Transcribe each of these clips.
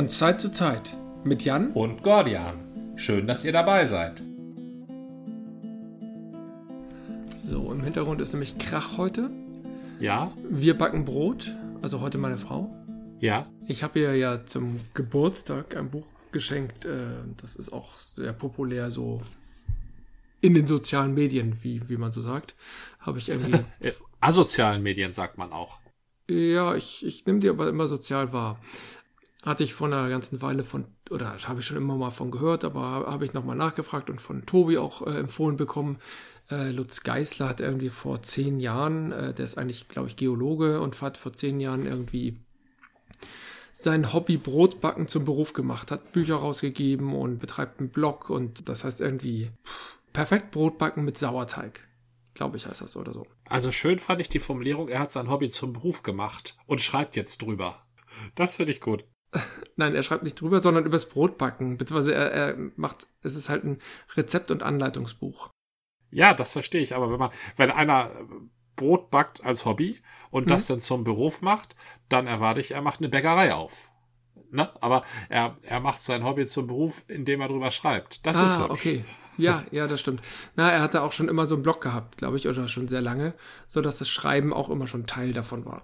Von Zeit zu Zeit mit Jan und Gordian. Schön, dass ihr dabei seid. So, im Hintergrund ist nämlich Krach heute. Ja? Wir backen Brot, also heute meine Frau. Ja? Ich habe ihr ja zum Geburtstag ein Buch geschenkt. äh, Das ist auch sehr populär so in den sozialen Medien, wie, wie man so sagt. Habe ich irgendwie. Äh, Asozialen Medien sagt man auch. ja, ich, ich nehme die aber immer sozial wahr. Hatte ich vor einer ganzen Weile von, oder habe ich schon immer mal von gehört, aber habe ich nochmal nachgefragt und von Tobi auch äh, empfohlen bekommen. Äh, Lutz Geisler hat irgendwie vor zehn Jahren, äh, der ist eigentlich, glaube ich, Geologe und hat vor zehn Jahren irgendwie sein Hobby Brotbacken zum Beruf gemacht, hat Bücher rausgegeben und betreibt einen Blog und das heißt irgendwie perfekt Brotbacken mit Sauerteig. Glaube ich, heißt das oder so. Also schön fand ich die Formulierung, er hat sein Hobby zum Beruf gemacht und schreibt jetzt drüber. Das finde ich gut. Nein, er schreibt nicht drüber, sondern übers Brotbacken. Beziehungsweise er, er macht, es ist halt ein Rezept- und Anleitungsbuch. Ja, das verstehe ich. Aber wenn man, wenn einer Brot backt als Hobby und das dann zum Beruf macht, dann erwarte ich, er macht eine Bäckerei auf. Ne? Aber er, er macht sein Hobby zum Beruf, indem er drüber schreibt. Das ist ah, hübsch. okay. Ja, ja, das stimmt. Na, er hatte auch schon immer so einen Blog gehabt, glaube ich, oder schon sehr lange, so dass das Schreiben auch immer schon Teil davon war.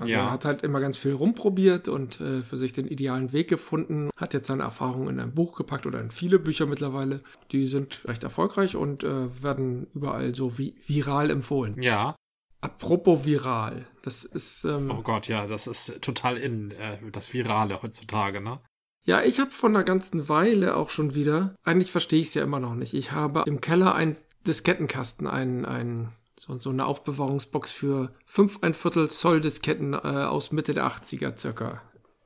Also Ja. er hat halt immer ganz viel rumprobiert und äh, für sich den idealen Weg gefunden, hat jetzt seine Erfahrungen in ein Buch gepackt oder in viele Bücher mittlerweile. Die sind recht erfolgreich und äh, werden überall so vi viral empfohlen. Ja. Apropos viral, das ist ähm, Oh Gott, ja, das ist total in, äh, das Virale heutzutage, ne? Ja, ich habe von einer ganzen Weile auch schon wieder, eigentlich verstehe ich es ja immer noch nicht. Ich habe im Keller einen Diskettenkasten, ein, ein, so, so eine Aufbewahrungsbox für 5 ein Viertel Zoll Disketten äh, aus Mitte der 80er circa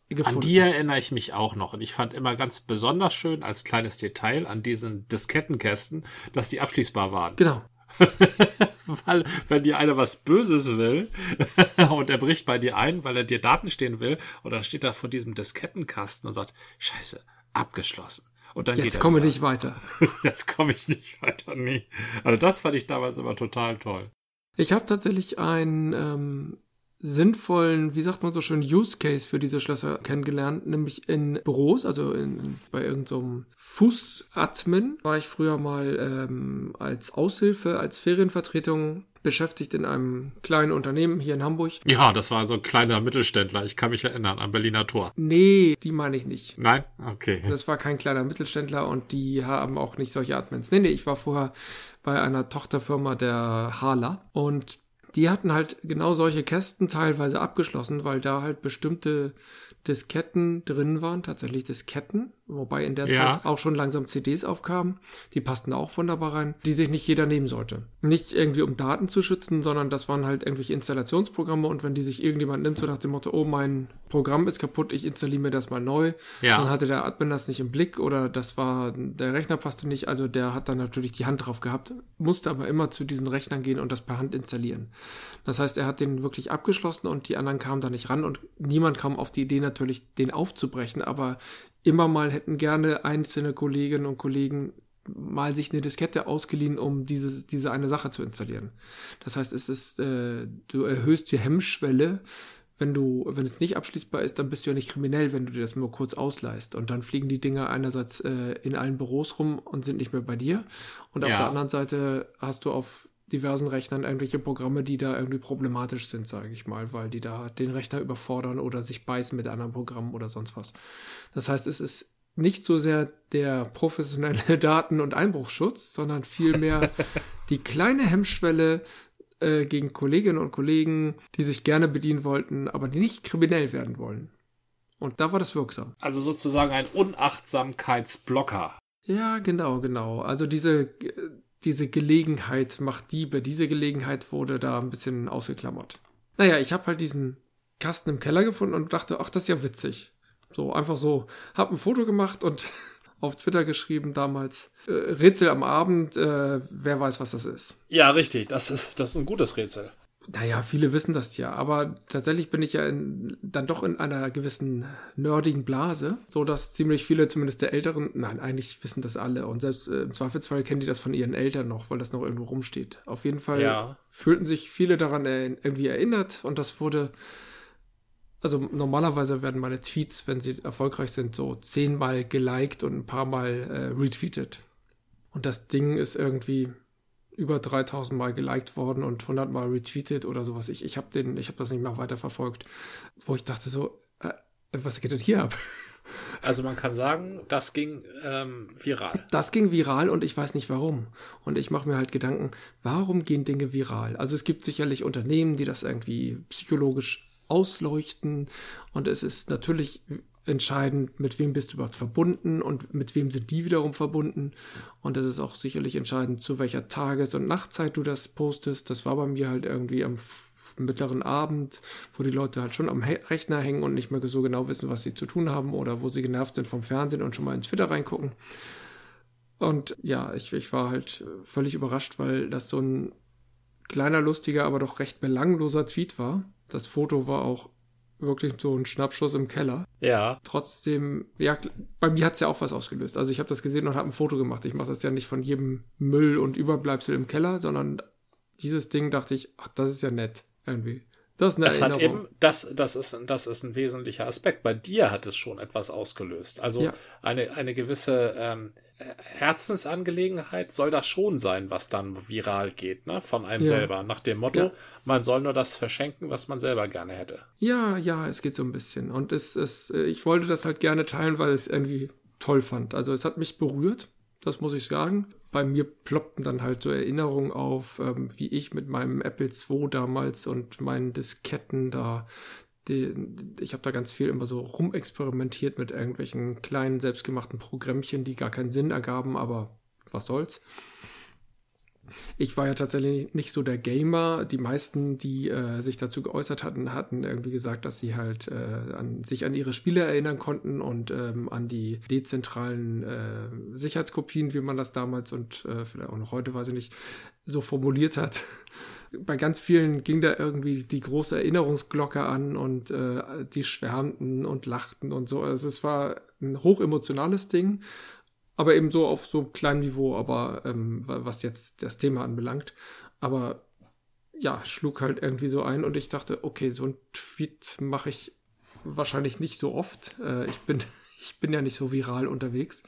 gefunden. An die erinnere ich mich auch noch. Und ich fand immer ganz besonders schön als kleines Detail an diesen Diskettenkästen, dass die abschließbar waren. Genau. Weil, wenn dir einer was Böses will und er bricht bei dir ein, weil er dir Daten stehen will, und dann steht er vor diesem Diskettenkasten und sagt, Scheiße, abgeschlossen. Und dann geht Jetzt er komme wieder. ich weiter. Jetzt komme ich nicht weiter, nee. Also das fand ich damals immer total toll. Ich habe tatsächlich einen ähm, sinnvollen, wie sagt man so schön, Use Case für diese Schlösser kennengelernt, nämlich in Büros, also in, bei irgendeinem Fußadmin war ich früher mal ähm, als Aushilfe, als Ferienvertretung beschäftigt in einem kleinen Unternehmen hier in Hamburg. Ja, das war so ein kleiner Mittelständler. Ich kann mich erinnern am Berliner Tor. Nee, die meine ich nicht. Nein? Okay. Das war kein kleiner Mittelständler und die haben auch nicht solche Admins. Nee, nee, ich war vorher bei einer Tochterfirma der Hala und die hatten halt genau solche Kästen teilweise abgeschlossen, weil da halt bestimmte Disketten drin waren, tatsächlich Disketten, wobei in der Ja. Zeit auch schon langsam CDs aufkamen, die passten auch wunderbar rein, die sich nicht jeder nehmen sollte. Nicht irgendwie um Daten zu schützen, sondern das waren halt irgendwelche Installationsprogramme und wenn die sich irgendjemand nimmt, so nach dem Motto, oh, mein Programm ist kaputt, ich installiere mir das mal neu, Ja. dann hatte der Admin das nicht im Blick oder das war, der Rechner passte nicht, also der hat dann natürlich die Hand drauf gehabt, musste aber immer zu diesen Rechnern gehen und das per Hand installieren. Das heißt, er hat den wirklich abgeschlossen und die anderen kamen da nicht ran und niemand kam auf die Idee natürlich, den aufzubrechen, aber immer mal hätten gerne einzelne Kolleginnen und Kollegen mal sich eine Diskette ausgeliehen, um dieses, diese eine Sache zu installieren. Das heißt, es ist, äh, du erhöhst die Hemmschwelle, wenn du, wenn es nicht abschließbar ist, dann bist du ja nicht kriminell, wenn du dir das nur kurz ausleihst. Und dann fliegen die Dinger einerseits äh, in allen Büros rum und sind nicht mehr bei dir. Und auf Ja. der anderen Seite hast du auf diversen Rechnern irgendwelche Programme, die da irgendwie problematisch sind, sage ich mal, weil die da den Rechner überfordern oder sich beißen mit anderen Programmen oder sonst was. Das heißt, es ist nicht so sehr der professionelle Daten- und Einbruchsschutz, sondern vielmehr die kleine Hemmschwelle äh, gegen Kolleginnen und Kollegen, die sich gerne bedienen wollten, aber die nicht kriminell werden wollen. Und da war das wirksam. Also sozusagen ein Unachtsamkeitsblocker. Ja, genau, genau. Also diese, äh, diese Gelegenheit macht Diebe. Diese Gelegenheit wurde da ein bisschen ausgeklammert. Naja, ich habe halt diesen Kasten im Keller gefunden und dachte, ach, das ist ja witzig. So, einfach so. Hab ein Foto gemacht und auf Twitter geschrieben damals. Äh, Rätsel am Abend, äh, wer weiß, was das ist. Ja, richtig. Das ist, das ist ein gutes Rätsel. Naja, viele wissen das ja, aber tatsächlich bin ich ja in, dann doch in einer gewissen nerdigen Blase, so dass ziemlich viele, zumindest der Älteren, nein, eigentlich wissen das alle und selbst äh, im Zweifelsfall kennen die das von ihren Eltern noch, weil das noch irgendwo rumsteht. Auf jeden Fall Ja. fühlten sich viele daran äh, irgendwie erinnert und das wurde also normalerweise werden meine Tweets, wenn sie erfolgreich sind, so zehnmal geliked und ein paar Mal äh, retweetet. Und das Ding ist irgendwie über 3000 Mal geliked worden und 100 Mal retweetet oder sowas. Ich, ich habe den, ich habe das nicht mehr weiter verfolgt, wo ich dachte so, äh, was geht denn hier ab? Also man kann sagen, das ging ähm, viral. Das ging viral und ich weiß nicht warum. Und ich mache mir halt Gedanken, warum gehen Dinge viral? Also es gibt sicherlich Unternehmen, die das irgendwie psychologisch ausleuchten und es ist natürlich entscheidend, mit wem bist du überhaupt verbunden und mit wem sind die wiederum verbunden. Und es ist auch sicherlich entscheidend, zu welcher Tages- und Nachtzeit du das postest. Das war bei mir halt irgendwie am mittleren Abend, wo die Leute halt schon am Rechner hängen und nicht mehr so genau wissen, was sie zu tun haben oder wo sie genervt sind vom Fernsehen und schon mal in Twitter reingucken. Und ja, ich, ich war halt völlig überrascht, weil das so ein kleiner, lustiger, aber doch recht belangloser Tweet war. Das Foto war auch wirklich so ein Schnappschuss im Keller. Ja. Trotzdem, ja, bei mir hat es ja auch was ausgelöst. Also ich habe das gesehen und habe ein Foto gemacht. Ich mache das ja nicht von jedem Müll und Überbleibsel im Keller, sondern dieses Ding dachte ich, ach, das ist ja nett irgendwie. Das ist eine das Erinnerung. Hat eben, das, das, ist, das ist ein wesentlicher Aspekt. Bei dir hat es schon etwas ausgelöst. Also ja. eine, eine gewisse ähm, Herzensangelegenheit soll das schon sein, was dann viral geht, ne? Von einem ja. selber. Nach dem Motto, ja. man soll nur das verschenken, was man selber gerne hätte. Ja, ja, es geht so ein bisschen. Und es, es, ich wollte das halt gerne teilen, weil ich es irgendwie toll fand. Also es hat mich berührt, das muss ich sagen bei mir ploppten dann halt so Erinnerungen auf, ähm, wie ich mit meinem Apple II damals und meinen Disketten da, ich habe da ganz viel immer so rumexperimentiert mit irgendwelchen kleinen selbstgemachten Programmchen, die gar keinen Sinn ergaben, aber was soll's. Ich war ja tatsächlich nicht so der Gamer. Die meisten, die äh, sich dazu geäußert hatten, hatten irgendwie gesagt, dass sie halt äh, an, sich an ihre Spiele erinnern konnten und ähm, an die dezentralen äh, Sicherheitskopien, wie man das damals und äh, vielleicht auch noch heute, weiß ich nicht, so formuliert hat. Bei ganz vielen ging da irgendwie die große Erinnerungsglocke an und äh, die schwärmten und lachten und so. Also es war ein hochemotionales Ding aber eben so auf so kleinem Niveau, aber ähm, was jetzt das Thema anbelangt. Aber ja, schlug halt irgendwie so ein und ich dachte, okay, so ein Tweet mache ich wahrscheinlich nicht so oft. Äh, ich, bin, ich bin ja nicht so viral unterwegs.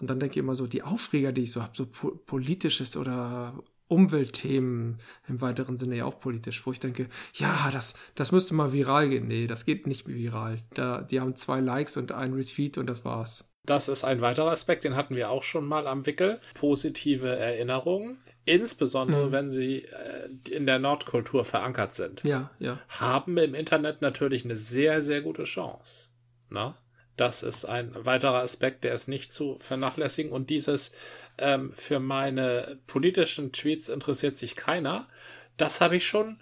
Und dann denke ich immer so, die Aufreger, die ich so habe, so po politisches oder Umweltthemen im weiteren Sinne ja auch politisch, wo ich denke, ja, das, das müsste mal viral gehen. Nee, das geht nicht viral. Da, die haben zwei Likes und ein Retweet und das war's. Das ist ein weiterer Aspekt, den hatten wir auch schon mal am Wickel. Positive Erinnerungen, insbesondere mhm. wenn sie äh, in der Nordkultur verankert sind, ja, ja. haben im Internet natürlich eine sehr, sehr gute Chance. Na? Das ist ein weiterer Aspekt, der ist nicht zu vernachlässigen. Und dieses ähm, für meine politischen Tweets interessiert sich keiner, das habe ich schon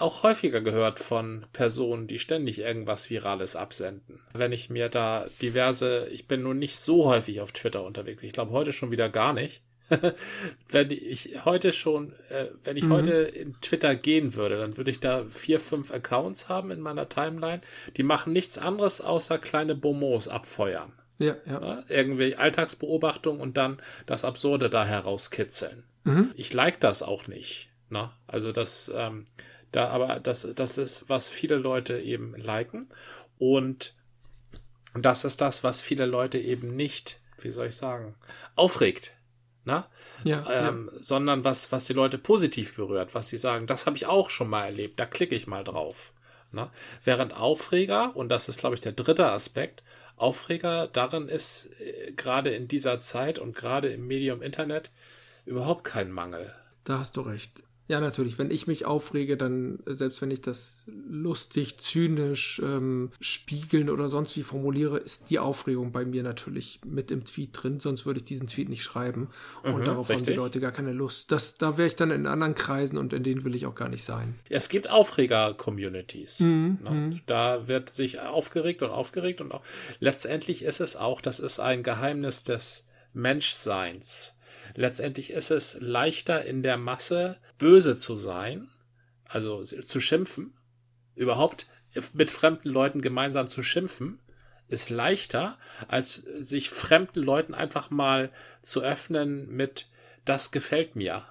auch häufiger gehört von Personen, die ständig irgendwas Virales absenden. Wenn ich mir da diverse, ich bin nun nicht so häufig auf Twitter unterwegs, ich glaube heute schon wieder gar nicht. wenn ich heute schon, äh, wenn ich mhm. heute in Twitter gehen würde, dann würde ich da vier, fünf Accounts haben in meiner Timeline. Die machen nichts anderes außer kleine Bomos abfeuern. Ja, ja. ja irgendwie Alltagsbeobachtung und dann das Absurde da herauskitzeln. Mhm. Ich like das auch nicht. Ne? Also das, ähm, da, aber das, das ist, was viele Leute eben liken. Und das ist das, was viele Leute eben nicht, wie soll ich sagen, aufregt. Na? Ja, ähm, ja. Sondern was, was die Leute positiv berührt, was sie sagen, das habe ich auch schon mal erlebt, da klicke ich mal drauf. Na? Während Aufreger, und das ist, glaube ich, der dritte Aspekt, Aufreger darin ist äh, gerade in dieser Zeit und gerade im Medium Internet überhaupt kein Mangel. Da hast du recht. Ja, natürlich. Wenn ich mich aufrege, dann, selbst wenn ich das lustig, zynisch, ähm, spiegeln oder sonst wie formuliere, ist die Aufregung bei mir natürlich mit im Tweet drin, sonst würde ich diesen Tweet nicht schreiben. Und mhm, darauf richtig. haben die Leute gar keine Lust. Das, da wäre ich dann in anderen Kreisen und in denen will ich auch gar nicht sein. Es gibt Aufreger-Communities. Mhm, ne? Mhm. Da wird sich aufgeregt und aufgeregt und auch. Letztendlich ist es auch, das ist ein Geheimnis des Menschseins Letztendlich ist es leichter in der Masse böse zu sein, also zu schimpfen, überhaupt mit fremden Leuten gemeinsam zu schimpfen, ist leichter, als sich fremden Leuten einfach mal zu öffnen mit das gefällt mir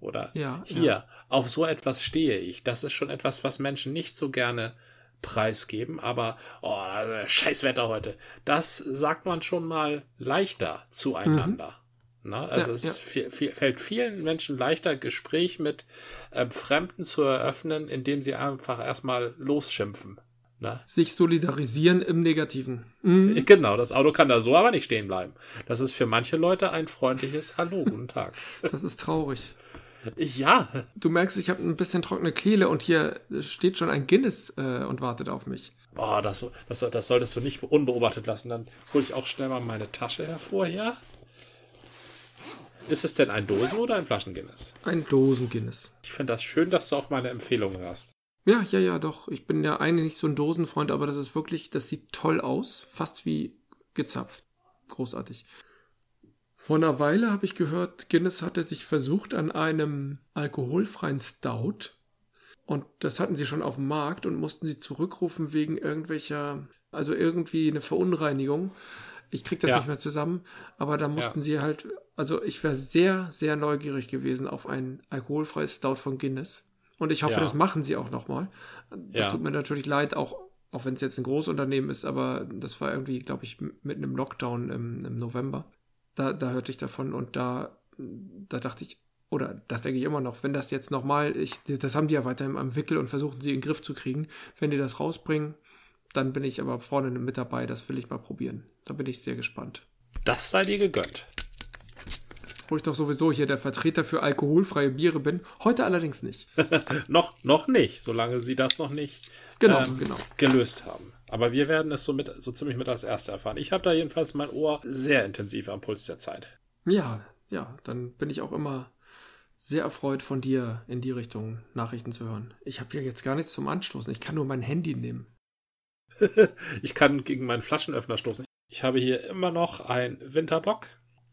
oder ja, hier, ja. auf so etwas stehe ich. Das ist schon etwas, was Menschen nicht so gerne preisgeben, aber oh, scheiß Wetter heute. Das sagt man schon mal leichter zueinander. Mhm. Na, also ja, es ja. Viel, viel, fällt vielen Menschen leichter, Gespräch mit äh, Fremden zu eröffnen, indem sie einfach erstmal losschimpfen. Na? Sich solidarisieren im Negativen. Mhm. Genau, das Auto kann da so aber nicht stehen bleiben. Das ist für manche Leute ein freundliches Hallo, guten Tag. Das ist traurig. Ja. Du merkst, ich habe ein bisschen trockene Kehle und hier steht schon ein Guinness äh, und wartet auf mich. Boah, das, das, das solltest du nicht unbeobachtet lassen. Dann hole ich auch schnell mal meine Tasche hervor hier. Ist es denn ein Dosen- oder ein Flaschen-Guinness? Ein Dosen-Guinness. Ich finde das schön, dass du auf meine Empfehlung hörst. Ja, ja, ja, doch. Ich bin ja eigentlich nicht so ein Dosenfreund, aber das ist wirklich, das sieht toll aus. Fast wie gezapft. Großartig. Vor einer Weile habe ich gehört, Guinness hatte sich versucht an einem alkoholfreien Stout. Und das hatten sie schon auf dem Markt und mussten sie zurückrufen wegen irgendwelcher, also irgendwie eine Verunreinigung. Ich krieg das ja. nicht mehr zusammen, aber da mussten ja. sie halt, also ich wäre sehr, sehr neugierig gewesen auf ein alkoholfreies Stout von Guinness. Und ich hoffe, ja. das machen sie auch nochmal. Das tut mir natürlich leid, auch, auch wenn es jetzt ein Großunternehmen ist, aber das war irgendwie, glaube ich, mitten im Lockdown im, im November da, da hörte ich davon und da, da dachte ich, oder das denke ich immer noch, wenn das jetzt nochmal, ich, das haben die ja weiterhin am Wickel und versuchen sie in den Griff zu kriegen. Wenn die das rausbringen, dann bin ich aber vorne mit dabei, das will ich mal probieren. Da bin ich sehr gespannt. Das sei dir gegönnt. Wo ich doch sowieso hier der Vertreter für alkoholfreie Biere bin. Heute allerdings nicht. noch, noch nicht, solange sie das noch nicht genau, ähm, genau. gelöst haben. Aber wir werden es so, mit, so ziemlich mit als Erste erfahren. Ich habe da jedenfalls mein Ohr sehr intensiv am Puls der Zeit. Ja, ja, dann bin ich auch immer sehr erfreut von dir in die Richtung Nachrichten zu hören. Ich habe ja jetzt gar nichts zum Anstoßen. Ich kann nur mein Handy nehmen. ich kann gegen meinen Flaschenöffner stoßen. Ich habe hier immer noch ein Winterbock.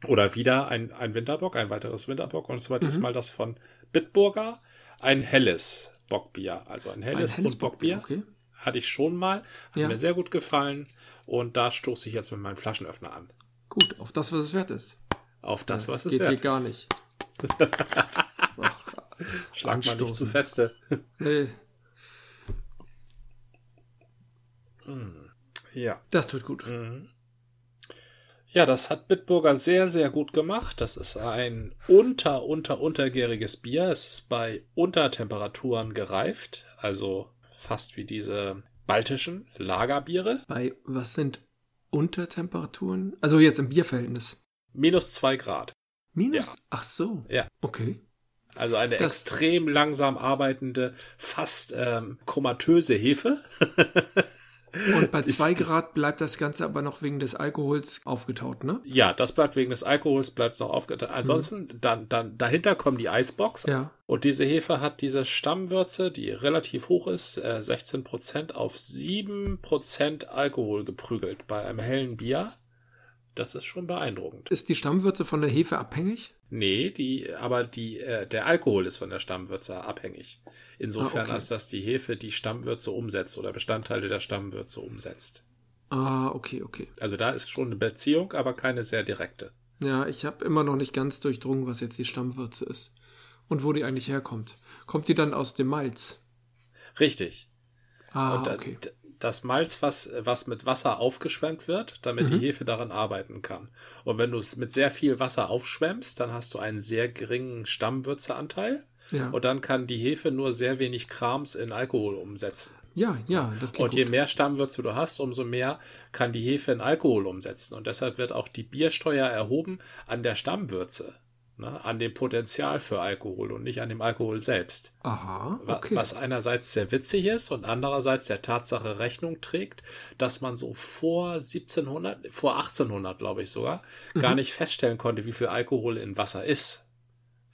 Oder wieder ein, ein Winterbock, ein weiteres Winterbock. Und zwar mhm. diesmal das von Bitburger. Ein helles Bockbier. Also ein helles, ein helles Bockbier. Okay hatte ich schon mal. Hat ja. mir sehr gut gefallen. Und da stoße ich jetzt mit meinem Flaschenöffner an. Gut, auf das, was es wert ist. Auf das, was es Geht wert ist. Geht gar nicht. Ach, Schlag mal nicht zu feste. nee. Hm. Ja. Das tut gut. Mhm. Ja, das hat Bitburger sehr, sehr gut gemacht. Das ist ein unter, unter, untergäriges Bier. Es ist bei Untertemperaturen gereift. Also fast wie diese baltischen Lagerbiere. Bei was sind Untertemperaturen? Also jetzt im Bierverhältnis. Minus zwei Grad. Minus? Ja. Ach so. Ja. Okay. Also eine das extrem langsam arbeitende, fast ähm, komatöse Hefe. Und bei zwei Grad bleibt das Ganze aber noch wegen des Alkohols aufgetaut, ne? Ja, das bleibt wegen des Alkohols, bleibt noch aufgetaut. Ansonsten, mhm. dann, dann, dahinter kommen die Eisbox. Ja. Und diese Hefe hat diese Stammwürze, die relativ hoch ist, äh, 16% auf 7% Alkohol geprügelt bei einem hellen Bier. Das ist schon beeindruckend. Ist die Stammwürze von der Hefe abhängig? Nee, die, aber die, äh, der Alkohol ist von der Stammwürze abhängig. Insofern, ah, okay. als dass die Hefe die Stammwürze umsetzt oder Bestandteile der Stammwürze umsetzt. Ah, okay, okay. Also da ist schon eine Beziehung, aber keine sehr direkte. Ja, ich habe immer noch nicht ganz durchdrungen, was jetzt die Stammwürze ist. Und wo die eigentlich herkommt. Kommt die dann aus dem Malz? Richtig. Ah, und, okay das Malz, was, was mit Wasser aufgeschwemmt wird, damit mhm. die Hefe daran arbeiten kann. Und wenn du es mit sehr viel Wasser aufschwemmst, dann hast du einen sehr geringen Stammwürzeanteil. Ja. Und dann kann die Hefe nur sehr wenig Krams in Alkohol umsetzen. Ja, ja, das Und je gut. mehr Stammwürze du hast, umso mehr kann die Hefe in Alkohol umsetzen. Und deshalb wird auch die Biersteuer erhoben an der Stammwürze ne, an dem Potenzial für Alkohol und nicht an dem Alkohol selbst. Aha, okay. Was einerseits sehr witzig ist und andererseits der Tatsache Rechnung trägt, dass man so vor 1700, vor 1800 glaube ich sogar, mhm. gar nicht feststellen konnte, wie viel Alkohol in Wasser ist.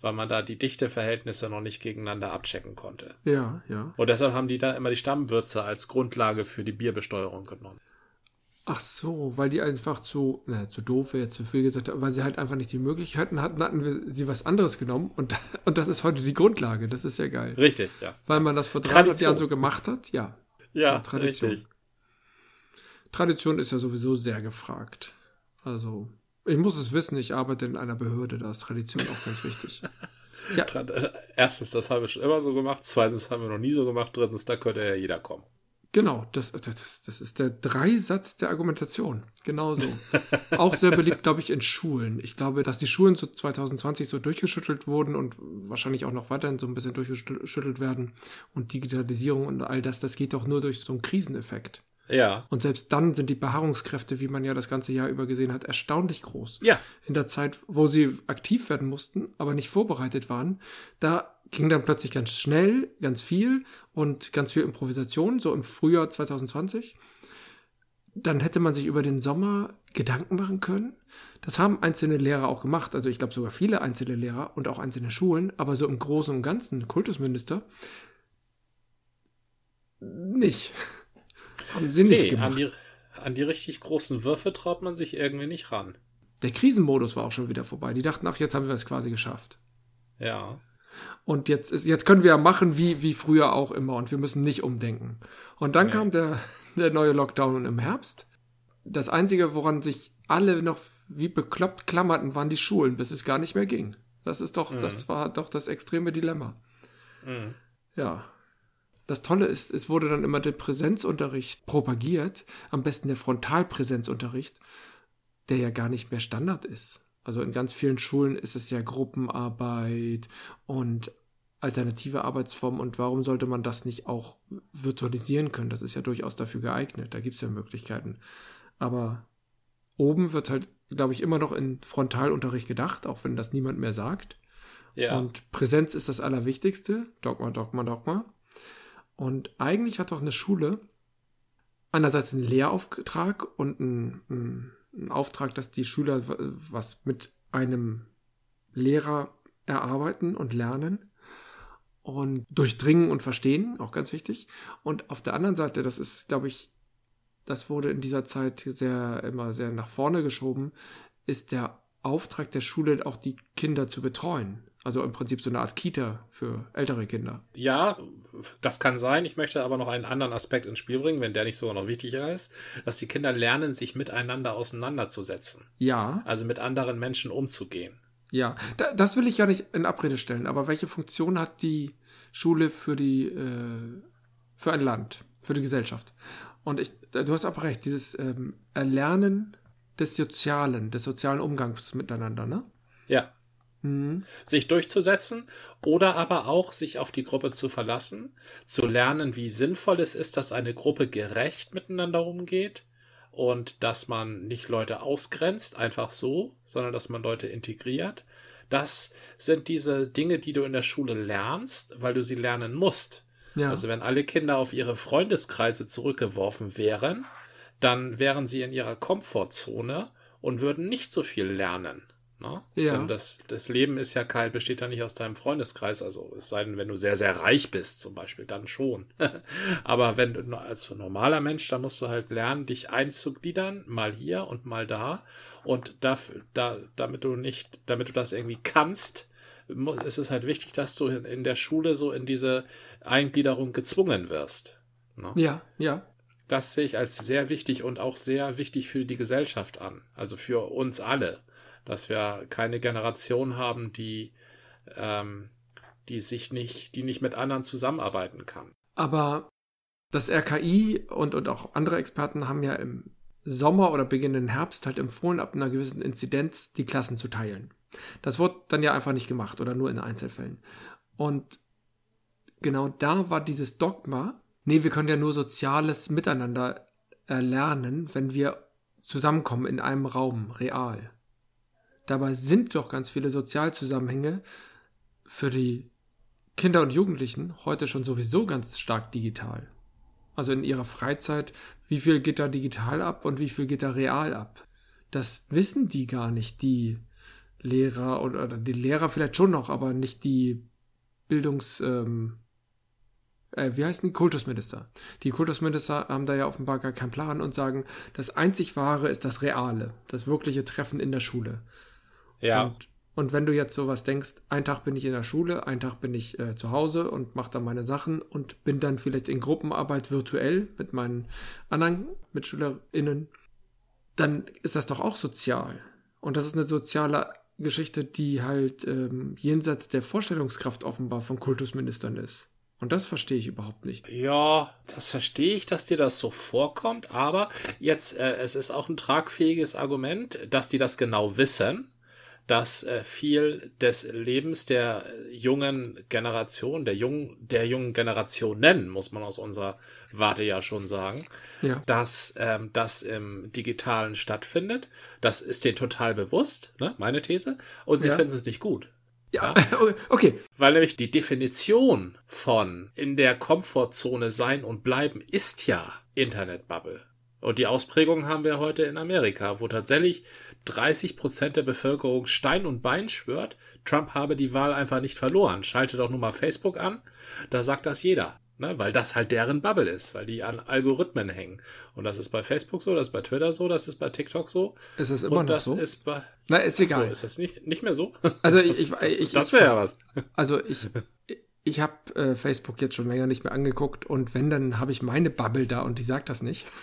Weil man da die Dichteverhältnisse noch nicht gegeneinander abchecken konnte. Ja, ja. Und deshalb haben die da immer die Stammwürze als Grundlage für die Bierbesteuerung genommen. Ach so, weil die einfach zu, na, zu doof wäre, zu viel gesagt, weil sie halt einfach nicht die Möglichkeiten hatten, hatten wir sie was anderes genommen und, und das ist heute die Grundlage. Das ist ja geil. Richtig, ja. Weil man das vor 300 Tradition. Jahren so gemacht hat, ja. Ja, ja Tradition. Richtig. Tradition ist ja sowieso sehr gefragt. Also, ich muss es wissen, ich arbeite in einer Behörde, da ist Tradition auch ganz wichtig. Ja. Erstens, das haben wir schon immer so gemacht. Zweitens haben wir noch nie so gemacht. Drittens, da könnte ja jeder kommen. Genau, das, das, das ist der Dreisatz der Argumentation. Genau so. Auch sehr beliebt, glaube ich, in Schulen. Ich glaube, dass die Schulen so 2020 so durchgeschüttelt wurden und wahrscheinlich auch noch weiterhin so ein bisschen durchgeschüttelt werden. Und Digitalisierung und all das, das geht doch nur durch so einen Kriseneffekt. Ja. Und selbst dann sind die Beharrungskräfte, wie man ja das ganze Jahr über gesehen hat, erstaunlich groß. Ja. In der Zeit, wo sie aktiv werden mussten, aber nicht vorbereitet waren, da ging dann plötzlich ganz schnell, ganz viel und ganz viel Improvisation, so im Frühjahr 2020. Dann hätte man sich über den Sommer Gedanken machen können. Das haben einzelne Lehrer auch gemacht, also ich glaube sogar viele einzelne Lehrer und auch einzelne Schulen, aber so im Großen und Ganzen, Kultusminister, nicht. Haben sie nicht nee, gemacht. An die, an die richtig großen Würfe traut man sich irgendwie nicht ran. Der Krisenmodus war auch schon wieder vorbei. Die dachten, ach, jetzt haben wir es quasi geschafft. Ja. Und jetzt, ist, jetzt können wir ja machen, wie, wie früher auch immer. Und wir müssen nicht umdenken. Und dann nee. kam der, der neue Lockdown im Herbst. Das Einzige, woran sich alle noch wie bekloppt klammerten, waren die Schulen, bis es gar nicht mehr ging. Das ist doch, mhm. das war doch das extreme Dilemma. Mhm. Ja. Das Tolle ist, es wurde dann immer der Präsenzunterricht propagiert, am besten der Frontalpräsenzunterricht, der ja gar nicht mehr Standard ist. Also in ganz vielen Schulen ist es ja Gruppenarbeit und alternative Arbeitsformen und warum sollte man das nicht auch virtualisieren können? Das ist ja durchaus dafür geeignet, da gibt es ja Möglichkeiten. Aber oben wird halt, glaube ich, immer noch in Frontalunterricht gedacht, auch wenn das niemand mehr sagt. Ja. Und Präsenz ist das Allerwichtigste. Dogma, Dogma, Dogma. Und eigentlich hat auch eine Schule einerseits einen Lehrauftrag und einen, einen ein Auftrag, dass die Schüler was mit einem Lehrer erarbeiten und lernen und durchdringen und verstehen, auch ganz wichtig. Und auf der anderen Seite, das ist, glaube ich, das wurde in dieser Zeit sehr, immer sehr nach vorne geschoben, ist der Auftrag der Schule auch die Kinder zu betreuen. Also im Prinzip so eine Art Kita für ältere Kinder. Ja, das kann sein. Ich möchte aber noch einen anderen Aspekt ins Spiel bringen, wenn der nicht sogar noch wichtiger ist, dass die Kinder lernen, sich miteinander auseinanderzusetzen. Ja. Also mit anderen Menschen umzugehen. Ja, da, das will ich ja nicht in Abrede stellen. Aber welche Funktion hat die Schule für die äh, für ein Land, für die Gesellschaft? Und ich, du hast aber recht, dieses ähm, Erlernen des Sozialen, des sozialen Umgangs miteinander, ne? Ja mhm. sich durchzusetzen oder aber auch sich auf die Gruppe zu verlassen, zu lernen, wie sinnvoll es ist, dass eine Gruppe gerecht miteinander umgeht und dass man nicht Leute ausgrenzt, einfach so, sondern dass man Leute integriert. Das sind diese Dinge, die du in der Schule lernst, weil du sie lernen musst. Ja. Also wenn alle Kinder auf ihre Freundeskreise zurückgeworfen wären, dann wären sie in ihrer Komfortzone und würden nicht so viel lernen. Ne? Ja. Denn das, das Leben ist ja kein, besteht ja nicht aus deinem Freundeskreis, also es sei denn, wenn du sehr, sehr reich bist, zum Beispiel, dann schon. Aber wenn du als normaler Mensch, da musst du halt lernen, dich einzugliedern, mal hier und mal da. Und dafür, da, damit du nicht, damit du das irgendwie kannst, ist es halt wichtig, dass du in der Schule so in diese Eingliederung gezwungen wirst. Ne? Ja, ja. Das sehe ich als sehr wichtig und auch sehr wichtig für die Gesellschaft an. Also für uns alle dass wir keine Generation haben, die, ähm, die sich nicht, die nicht mit anderen zusammenarbeiten kann. Aber das RKI und, und auch andere Experten haben ja im Sommer oder beginnenden Herbst halt empfohlen, ab einer gewissen Inzidenz die Klassen zu teilen. Das wurde dann ja einfach nicht gemacht oder nur in Einzelfällen. Und genau da war dieses Dogma, nee, wir können ja nur soziales Miteinander erlernen, wenn wir zusammenkommen in einem Raum, real. Dabei sind doch ganz viele Sozialzusammenhänge für die Kinder und Jugendlichen heute schon sowieso ganz stark digital. Also in ihrer Freizeit, wie viel geht da digital ab und wie viel geht da real ab? Das wissen die gar nicht, die Lehrer oder, die Lehrer vielleicht schon noch, aber nicht die Bildungs, ähm, äh, wie heißen die Kultusminister? Die Kultusminister haben da ja offenbar gar keinen Plan und sagen, das einzig Wahre ist das Reale, das wirkliche Treffen in der Schule. Ja. Und, und wenn du jetzt sowas denkst, ein Tag bin ich in der Schule, ein Tag bin ich äh, zu Hause und mache dann meine Sachen und bin dann vielleicht in Gruppenarbeit virtuell mit meinen anderen MitschülerInnen, dann ist das doch auch sozial. Und das ist eine soziale Geschichte, die halt ähm, jenseits der Vorstellungskraft offenbar von Kultusministern ist. Und das verstehe ich überhaupt nicht. Ja, das verstehe ich, dass dir das so vorkommt, aber jetzt, äh, es ist auch ein tragfähiges Argument, dass die das genau wissen, dass äh, viel des Lebens der jungen Generation, der jungen, der jungen Generationen, muss man aus unserer Warte ja schon sagen, Ja. dass ähm, das im Digitalen stattfindet. Das ist denen total bewusst, ne? meine These. Und sie Ja. finden es nicht gut. Ja, okay. Weil nämlich die Definition von in der Komfortzone sein und bleiben ist ja Internetbubble. Und die Ausprägung haben wir heute in Amerika, wo tatsächlich 30 Prozent der Bevölkerung Stein und Bein schwört, Trump habe die Wahl einfach nicht verloren. Schalte doch nur mal Facebook an, da sagt das jeder. Ne, weil das halt deren Bubble ist, weil die an Algorithmen hängen. Und das ist bei Facebook so, das ist bei Twitter so, das ist bei TikTok so. Ist es immer und noch das so? ist bei. Na, ist So, egal. ist das nicht, nicht mehr so? Also das, ich- das, ich- das wäre ja was. Also ich, ich habe äh, Facebook jetzt schon länger nicht mehr angeguckt und wenn, dann habe ich meine Bubble da und die sagt das nicht.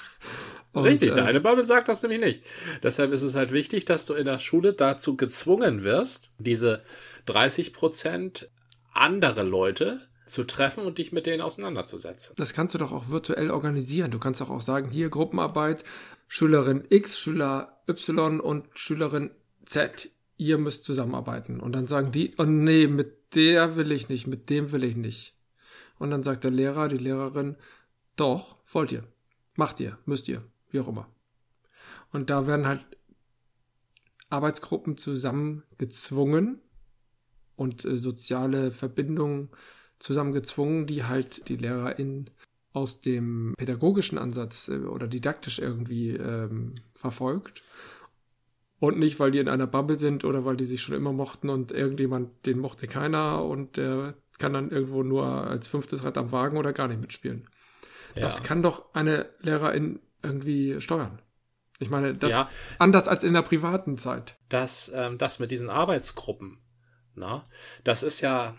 Und, Richtig, äh, deine Bubble sagt das nämlich nicht. Deshalb ist es halt wichtig, dass du in der Schule dazu gezwungen wirst, diese 30 Prozent andere Leute zu treffen und dich mit denen auseinanderzusetzen. Das kannst du doch auch virtuell organisieren. Du kannst doch auch sagen, hier Gruppenarbeit, Schülerin X, Schüler Y und Schülerin Z. Ihr müsst zusammenarbeiten. Und dann sagen die, oh nee, mit der will ich nicht, mit dem will ich nicht. Und dann sagt der Lehrer, die Lehrerin, doch, wollt ihr. Macht ihr, müsst ihr, wie auch immer. Und da werden halt Arbeitsgruppen zusammengezwungen und äh, soziale Verbindungen zusammengezwungen, die halt die LehrerInnen aus dem pädagogischen Ansatz äh, oder didaktisch irgendwie ähm, verfolgt. Und nicht, weil die in einer Bubble sind oder weil die sich schon immer mochten und irgendjemand, den mochte keiner und der kann dann irgendwo nur als fünftes Rad am Wagen oder gar nicht mitspielen. Das Ja. kann doch eine Lehrerin irgendwie steuern. Ich meine, das Ja. anders als in der privaten Zeit. dass ähm, das mit diesen Arbeitsgruppen, na, das ist ja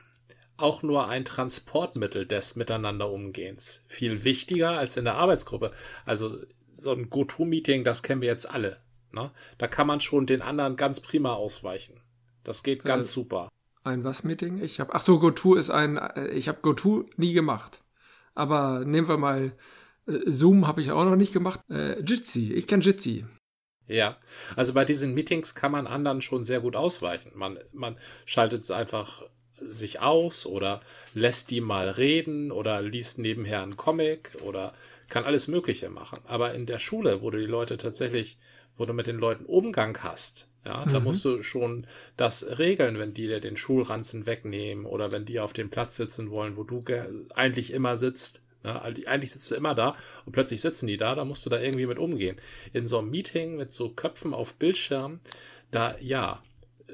auch nur ein Transportmittel des Miteinanderumgehens. Viel wichtiger als in der Arbeitsgruppe. Also so ein GoTo-Meeting, das kennen wir jetzt alle. Na? Da kann man schon den anderen ganz prima ausweichen. Das geht ganz Äh, super. Ein was Meeting? Ich habe ach so GoTo ist ein äh, ich habe GoTo nie gemacht. Aber nehmen wir mal äh, Zoom habe ich auch noch nicht gemacht. Äh, Jitsi, ich kenn Jitsi. Ja, also bei diesen Meetings kann man anderen schon sehr gut ausweichen. Man, man schaltet es einfach sich aus oder lässt die mal reden oder liest nebenher einen Comic oder kann alles Mögliche machen. Aber in der Schule, wo du die Leute tatsächlich, wo du mit den Leuten Umgang hast, ja, da Mhm. musst du schon das regeln, wenn die dir den Schulranzen wegnehmen oder wenn die auf dem Platz sitzen wollen, wo du ge- eigentlich immer sitzt. Ja, eigentlich eigentlich sitzt du immer da und plötzlich sitzen die da, da musst du da irgendwie mit umgehen. In so einem Meeting mit so Köpfen auf Bildschirm, da ja,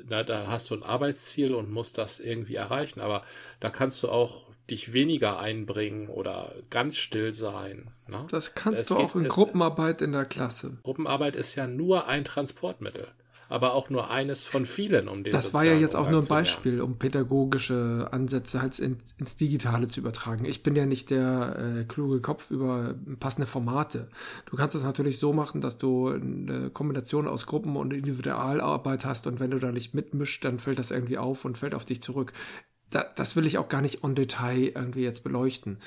da, da hast du ein Arbeitsziel und musst das irgendwie erreichen, aber da kannst du auch dich weniger einbringen oder ganz still sein. Ne? Das kannst Es du auch in es- Gruppenarbeit in der Klasse. Gruppenarbeit ist ja nur ein Transportmittel, aber auch nur eines von vielen, um den Das war ja jetzt auch nur ein. Beispiel, um pädagogische Ansätze halt ins, ins Digitale zu übertragen. Ich bin ja nicht der äh, kluge Kopf über passende Formate. Du kannst es natürlich so machen, dass du eine Kombination aus Gruppen- und Individualarbeit hast und wenn du da nicht mitmischst, dann fällt das irgendwie auf und fällt auf dich zurück. Da, das will ich auch gar nicht on Detail irgendwie jetzt beleuchten.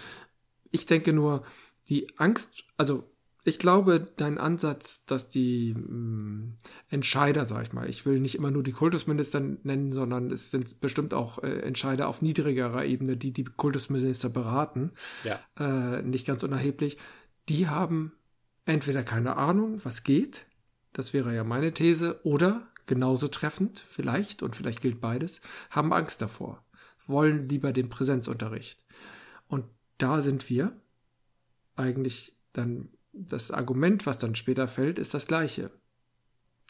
Ich denke nur, die Angst, also ich glaube, dein Ansatz, dass die mh, Entscheider, sag ich mal, ich will nicht immer nur die Kultusminister nennen, sondern es sind bestimmt auch äh, Entscheider auf niedrigerer Ebene, die die Kultusminister beraten, Ja. äh, nicht ganz unerheblich, die haben entweder keine Ahnung, was geht, das wäre ja meine These, oder genauso treffend, vielleicht, und vielleicht gilt beides, haben Angst davor, wollen lieber den Präsenzunterricht. Und da sind wir eigentlich dann das Argument, was dann später fällt, ist das gleiche.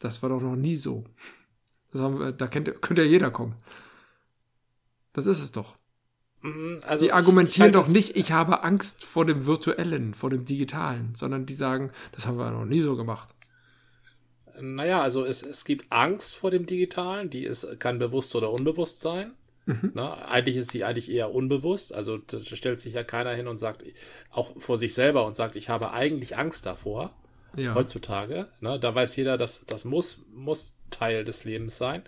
Das war doch noch nie so. Wir, da kennt, könnte ja jeder kommen. Das ist es doch. Mm, Also Die ich- argumentieren ich halte doch nicht, ich habe Angst vor dem Virtuellen, vor dem Digitalen, sondern die sagen, das haben wir noch nie so gemacht. Naja, also es, es gibt Angst vor dem Digitalen, die ist, kann bewusst oder unbewusst sein. Mhm. Ne? Eigentlich ist sie eigentlich eher unbewusst. Also da stellt sich ja keiner hin und sagt, auch vor sich selber und sagt, ich habe eigentlich Angst davor. Ja. Heutzutage. Ne? Da weiß jeder, dass das muss, muss Teil des Lebens sein.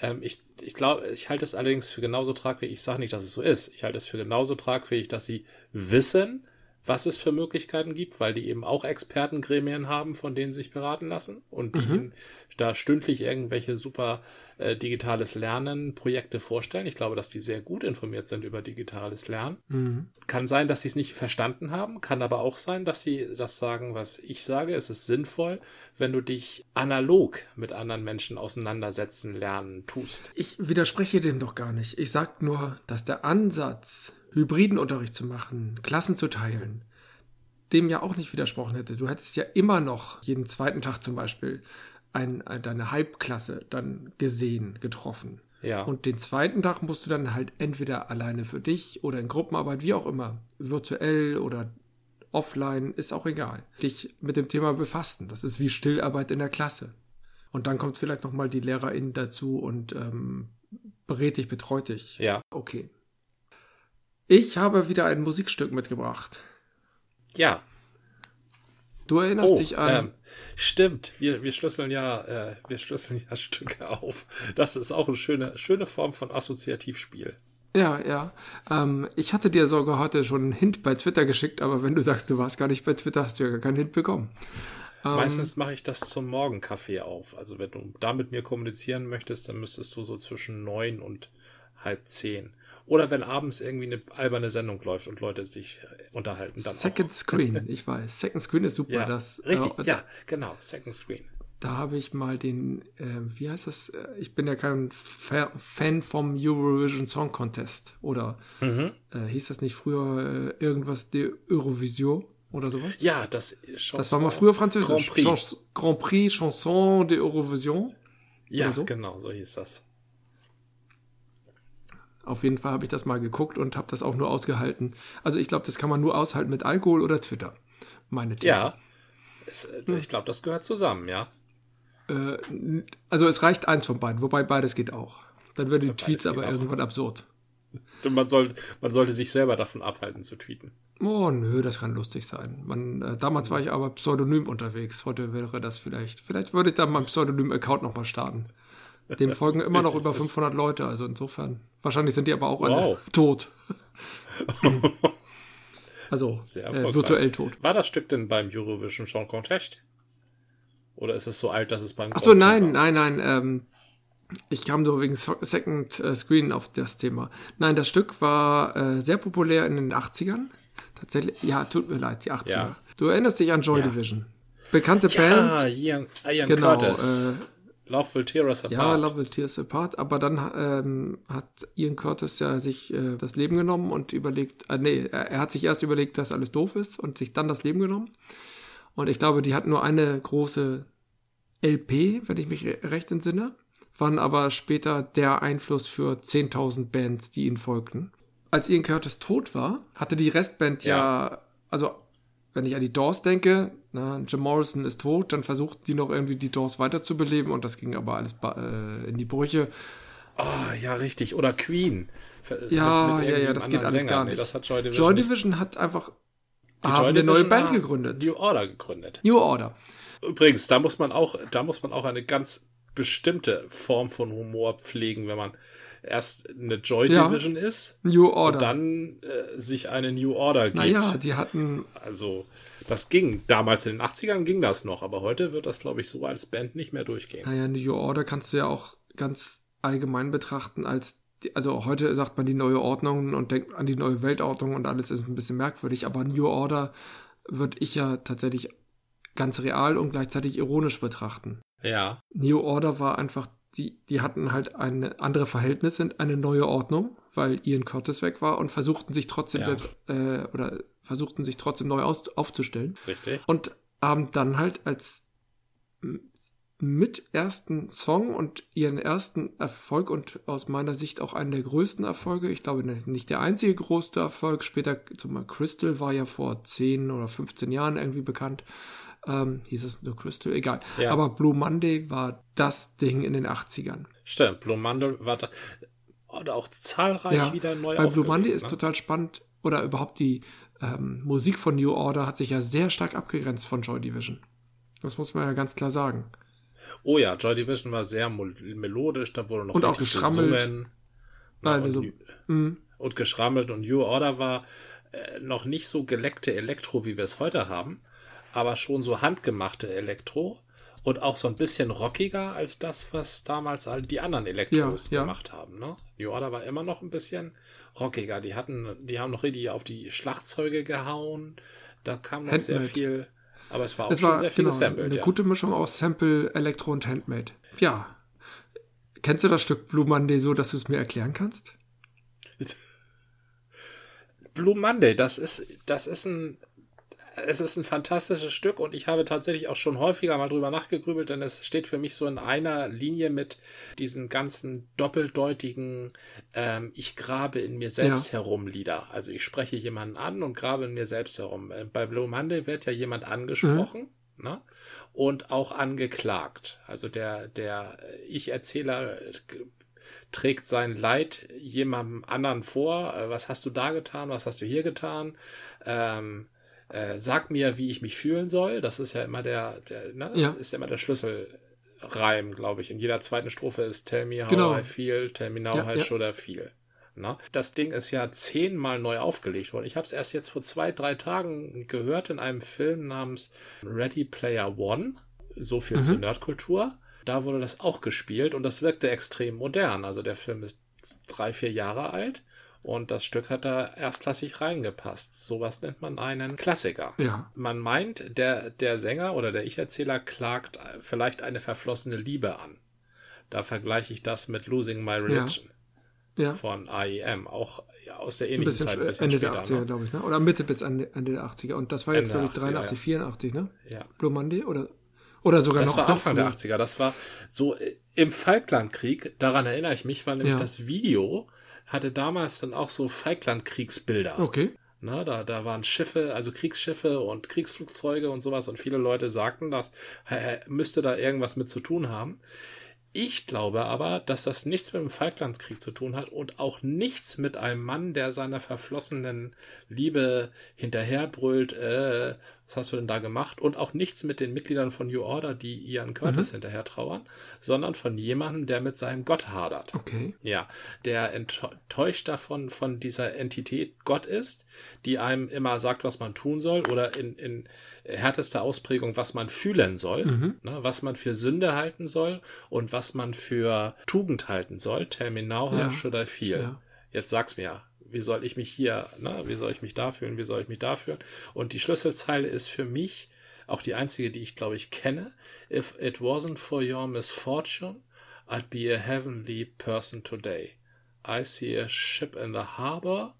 Ähm, ich ich glaube, ich halte es allerdings für genauso tragfähig. Ich sage nicht, dass es so ist. Ich halte es für genauso tragfähig, dass sie wissen, was es für Möglichkeiten gibt, weil die eben auch Expertengremien haben, von denen sie sich beraten lassen und die mhm. da stündlich irgendwelche super äh, digitales Lernen Projekte vorstellen. Ich glaube, dass die sehr gut informiert sind über digitales Lernen. Mhm. Kann sein, dass sie es nicht verstanden haben, kann aber auch sein, dass sie das sagen, was ich sage. Es ist sinnvoll, wenn du dich analog mit anderen Menschen auseinandersetzen lernen tust. Ich widerspreche dem doch gar nicht. Ich sage nur, dass der Ansatz hybriden Unterricht zu machen, Klassen zu teilen, dem ja auch nicht widersprochen hätte. Du hättest ja immer noch jeden zweiten Tag zum Beispiel ein, deine Halbklasse dann gesehen, getroffen. Ja. Und den zweiten Tag musst du dann halt entweder alleine für dich oder in Gruppenarbeit, wie auch immer, virtuell oder offline, ist auch egal, dich mit dem Thema befassen. Das ist wie Stillarbeit in der Klasse. Und dann kommt vielleicht nochmal die Lehrerin dazu und ähm, berät dich, betreut dich. Ja. Okay. Ich habe wieder ein Musikstück mitgebracht. Ja. Du erinnerst oh, dich an. Ähm, stimmt, wir, wir schlüsseln ja, äh, wir schlüsseln ja Stücke auf. Das ist auch eine schöne, schöne Form von Assoziativspiel. Ja, ja. Ähm, ich hatte dir sogar heute schon einen Hint bei Twitter geschickt, aber wenn du sagst, du warst gar nicht bei Twitter, hast du ja gar keinen Hint bekommen. Ähm, Meistens mache ich das zum Morgenkaffee auf. Also wenn du da mit mir kommunizieren möchtest, dann müsstest du so zwischen neun und halb zehn. Oder wenn abends irgendwie eine alberne Sendung läuft und Leute sich äh, unterhalten. Dann Second auch. Screen, ich weiß. Second Screen ist super. Ja, das, richtig, äh, ja, genau. Second Screen. Da habe ich mal den, äh, wie heißt das? Äh, ich bin ja kein Fa Fan vom Eurovision Song Contest. Oder mhm. äh, hieß das nicht früher äh, irgendwas de Eurovision? Oder sowas? Ja, das Chanson, Das war mal früher französisch. Grand Prix, Chans Grand Prix Chanson de Eurovision. Ja, so? genau, so hieß das. Auf jeden Fall habe ich das mal geguckt und habe das auch nur ausgehalten. Also ich glaube, das kann man nur aushalten mit Alkohol oder Twitter. Meine These. Ja, es, äh, ich glaube, das gehört zusammen, ja. Äh, also es reicht eins von beiden, wobei beides geht auch. Dann werden die Tweets aber irgendwann absurd. Man, soll, man sollte sich selber davon abhalten zu tweeten. Oh, nö, das kann lustig sein. Man, äh, damals war ich aber pseudonym unterwegs. Heute wäre das vielleicht. Vielleicht würde ich dann meinen Pseudonym-Account nochmal starten. Dem folgen immer noch über 500 Leute, also insofern. Wahrscheinlich sind die aber auch alle wow. tot. also äh, virtuell tot. War das Stück denn beim Eurovision Song Contest? Oder ist es so alt, dass es beim Achso, nein, nein, nein, ähm, ich kam so wegen Second äh, Screen auf das Thema. Nein, das Stück war äh, sehr populär in den 80ern. Tatsächlich, ja, tut mir leid, die 80er. Ja. Du erinnerst dich an Joy ja. Division. Bekannte ja, Band. Ian, Ian genau, Curtis. Äh, Love Will Tear Us Apart. Ja, Love Will Tear Us Apart. Aber dann ähm, hat Ian Curtis ja sich äh, das Leben genommen und überlegt, äh, nee, er, er, hat sich erst überlegt, dass alles doof ist und sich dann das Leben genommen. Und ich glaube, die hatten nur eine große LP, wenn ich mich recht entsinne, waren aber später der Einfluss für 10.000 Bands, die ihnen folgten. Als Ian Curtis tot war, hatte die Restband ja, ja also wenn ich an die Doors denke, na, Jim Morrison ist tot, dann versuchten die noch irgendwie die Doors weiterzubeleben und das ging aber alles äh, in die Brüche. Ah, oh, ja, richtig. Oder Queen. Ja, ja, ja, das geht alles Sänger. gar nicht. Nee, das hat Joy Division, Joy Division hat einfach haben eine neue Band gegründet. New Order gegründet. New Order. Übrigens, da muss man auch, da muss man auch eine ganz bestimmte Form von Humor pflegen, wenn man erst eine Joy Division ja, ist New Order. und dann äh, sich eine New Order gibt. Naja, die hatten. Also, das ging. Damals in den 80ern ging das noch, aber heute wird das, glaube ich, so als Band nicht mehr durchgehen. Naja, New Order kannst du ja auch ganz allgemein betrachten als. Also heute sagt man die neue Ordnung und denkt an die neue Weltordnung und alles ist ein bisschen merkwürdig, aber New Order würde ich ja tatsächlich ganz real und gleichzeitig ironisch betrachten. Ja. New Order war einfach die, die hatten halt eine andere Verhältnisse, eine neue Ordnung, weil Ian Curtis weg war und versuchten sich trotzdem ja. selbst, äh, oder versuchten sich trotzdem neu aus, aufzustellen. Richtig. Und haben dann halt als mit ersten Song und ihren ersten Erfolg und aus meiner Sicht auch einen der größten Erfolge. Ich glaube nicht der einzige große Erfolg. Später, zum Beispiel Crystal war ja vor 10 oder 15 Jahren irgendwie bekannt. Ähm, hieß es nur Crystal? Egal. Ja. Aber Blue Monday war das Ding in den 80ern. Stimmt, Blue Monday war da. Oder auch zahlreich ja, wieder neu Bei Blue Monday ne? ist total spannend. Oder überhaupt die ähm, Musik von New Order hat sich ja sehr stark abgegrenzt von Joy Division. Das muss man ja ganz klar sagen. Oh ja, Joy Division war sehr melodisch, da wurde noch und auch geschrammelt. Gesungen, Nein, und, also, mm. und geschrammelt und New Order war äh, noch nicht so geleckte Elektro, wie wir es heute haben, aber schon so handgemachte Elektro und auch so ein bisschen rockiger als das, was damals all die anderen Elektros ja, gemacht ja. haben. Ne? New Order war immer noch ein bisschen rockiger. Die hatten, die haben noch richtig auf die Schlagzeuge gehauen. Da kam noch Handmade. sehr viel. Aber es war auch es schon war, sehr viel genau, Sample. Eine ja. gute Mischung aus Sample, Elektro und Handmade. Ja. Kennst du das Stück Blue Monday so, dass du es mir erklären kannst? Blue Monday, das ist, das ist ein es ist ein fantastisches Stück und ich habe tatsächlich auch schon häufiger mal drüber nachgegrübelt, denn es steht für mich so in einer Linie mit diesen ganzen doppeldeutigen ähm, Ich grabe in mir selbst ja. herum Lieder. Also ich spreche jemanden an und grabe in mir selbst herum. Äh, bei Blue Monday wird ja jemand angesprochen. Mhm. Ne? Und auch angeklagt. Also der, der Ich-Erzähler trägt sein Leid jemandem anderen vor. Äh, was hast du da getan? Was hast du hier getan? Ähm, äh, sag mir, wie ich mich fühlen soll. Das ist ja immer der, der ne? ja. ist ja immer der Schlüsselreim, glaube ich. In jeder zweiten Strophe ist Tell me how genau. I feel, tell me now ja, how ja. should I feel. Na? Das Ding ist ja zehnmal neu aufgelegt worden. Ich habe es erst jetzt vor zwei, drei Tagen gehört in einem Film namens Ready Player One. So viel mhm. zur Nerdkultur. Da wurde das auch gespielt und das wirkte extrem modern. Also der Film ist drei, vier Jahre alt. Und das Stück hat da erstklassig reingepasst. Sowas nennt man einen Klassiker. Ja. Man meint, der, der Sänger oder der Ich-Erzähler klagt vielleicht eine verflossene Liebe an. Da vergleiche ich das mit Losing My Religion. Ja. ja. Von AEM, auch aus der ähnlichen Zeit. Ein bisschen Ende später, der 80er, ne? glaube ich, ne? Oder Mitte bis Ende, Ende der 80er. Und das war jetzt, glaube ich, 83, ja. 84, ne? Ja. Blue Monday oder, oder sogar das noch. Das war Anfang der 80er. Das war so äh, im Falklandkrieg, daran erinnere ich mich, war nämlich ja. das Video hatte damals dann auch so Falklandkriegsbilder. Okay. Na, da, da waren Schiffe, also Kriegsschiffe und Kriegsflugzeuge und sowas und viele Leute sagten, dass er müsste da irgendwas mit zu tun haben. Ich glaube aber, dass das nichts mit dem Falklandskrieg zu tun hat und auch nichts mit einem Mann, der seiner verflossenen Liebe hinterherbrüllt, äh, was hast du denn da gemacht? Und auch nichts mit den Mitgliedern von New Order, die Ian Curtis mhm. hinterher trauern, sondern von jemandem, der mit seinem Gott hadert. Okay. Ja, der enttäuscht davon, von dieser Entität Gott ist, die einem immer sagt, was man tun soll oder in, in härtester Ausprägung, was man fühlen soll, mhm. ne, was man für Sünde halten soll und was man für Tugend halten soll. How ja. should I feel? Ja. Jetzt sag's mir wie soll ich mich hier, ne, wie soll ich mich da fühlen, wie soll ich mich da fühlen? Und die Schlüsselzeile ist für mich auch die einzige, die ich glaube ich kenne. If it wasn't for your misfortune, I'd be a heavenly person today. I see a ship in the harbor.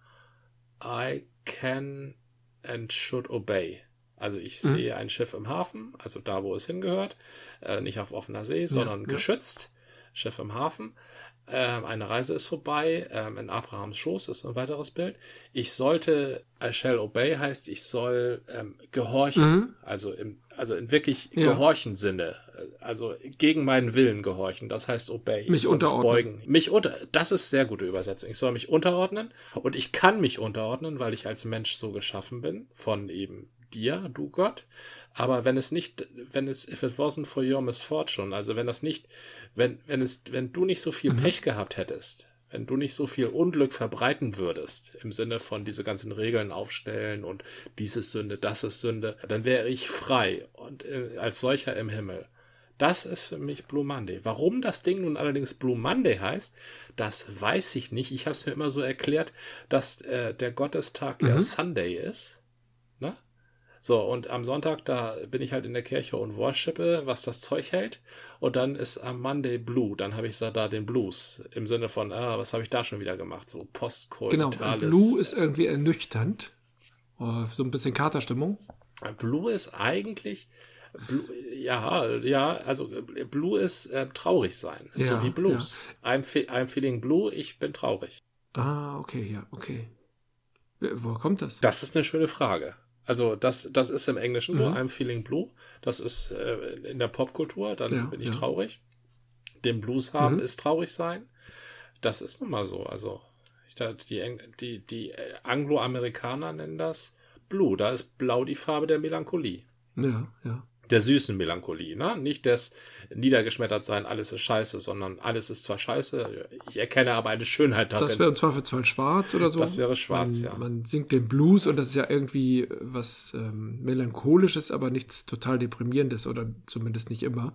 I can and should obey. Also ich mhm. sehe ein Schiff im Hafen, also da, wo es hingehört, äh, nicht auf offener See, sondern ja, geschützt. Schiff im Hafen. Ähm, eine Reise ist vorbei, ähm, in Abrahams Schoß ist ein weiteres Bild. Ich sollte, I shall obey heißt, ich soll ähm, gehorchen, mhm. also im, also in wirklich ja. gehorchen Sinne, also gegen meinen Willen gehorchen, das heißt obey. Mich unterordnen. Beugen. Mich unter, das ist sehr gute Übersetzung. Ich soll mich unterordnen und ich kann mich unterordnen, weil ich als Mensch so geschaffen bin, von eben dir, du Gott. Aber wenn es nicht, wenn es, if it wasn't for your misfortune, also wenn das nicht wenn, wenn es, wenn du nicht so viel mhm. Pech gehabt hättest, wenn du nicht so viel Unglück verbreiten würdest, im Sinne von diese ganzen Regeln aufstellen und dies ist Sünde, das ist Sünde, dann wäre ich frei und äh, als solcher im Himmel. Das ist für mich Blue Monday. Warum das Ding nun allerdings Blue Monday heißt, das weiß ich nicht. Ich habe es mir immer so erklärt, dass äh, der Gottestag mhm. ja Sunday ist. So, und am Sonntag, da bin ich halt in der Kirche und worshipe, was das Zeug hält. Und dann ist am Monday Blue, dann habe ich da den Blues. Im Sinne von, ah, was habe ich da schon wieder gemacht? So postkoitales. Genau, Blue ist irgendwie ernüchternd. Oh, so ein bisschen Katerstimmung. Blue ist eigentlich, Blue, ja, ja, also Blue ist äh, traurig sein. Ja, so wie Blues. Ja. I'm, fe I'm feeling blue, ich bin traurig. Ah, okay, ja, okay. Woher kommt das? Das ist eine schöne Frage. Also das, das ist im Englischen mhm. so, I'm feeling blue. Das ist äh, in der Popkultur, dann ja, bin ich ja. traurig. Den Blues haben mhm. ist traurig sein. Das ist nun mal so. Also ich, die, die, die Angloamerikaner nennen das Blue. Da ist blau die Farbe der Melancholie. Ja, ja. Der süßen Melancholie, ne? Nicht des Niedergeschmettertsein, alles ist scheiße, sondern alles ist zwar scheiße, ich erkenne aber eine Schönheit darin. Das wäre im Zweifelsfall schwarz oder so. Das wäre schwarz, man, ja. Man singt den Blues und das ist ja irgendwie was ähm, Melancholisches, aber nichts total Deprimierendes oder zumindest nicht immer.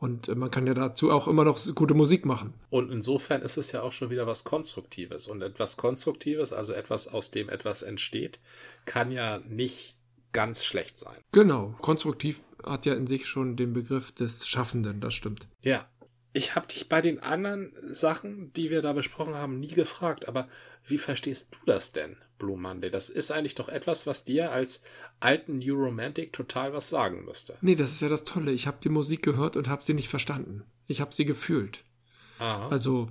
Und äh, man kann ja dazu auch immer noch gute Musik machen. Und insofern ist es ja auch schon wieder was Konstruktives. Und etwas Konstruktives, also etwas, aus dem etwas entsteht, kann ja nicht ganz schlecht sein. Genau. Konstruktiv hat ja in sich schon den Begriff des Schaffenden, das stimmt. Ja. Ich habe dich bei den anderen Sachen, die wir da besprochen haben, nie gefragt, aber wie verstehst du das denn, Blue Monday? Das ist eigentlich doch etwas, was dir als alten New Romantic total was sagen müsste. Nee, das ist ja das Tolle. Ich habe die Musik gehört und habe sie nicht verstanden. Ich habe sie gefühlt. Aha. Also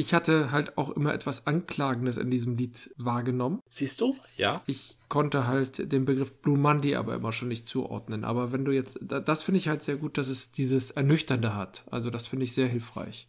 ich hatte halt auch immer etwas Anklagendes in diesem Lied wahrgenommen. Siehst du? Ja. Ich konnte halt den Begriff Blue Monday aber immer schon nicht zuordnen. Aber wenn du jetzt, das finde ich halt sehr gut, dass es dieses Ernüchternde hat. Also das finde ich sehr hilfreich.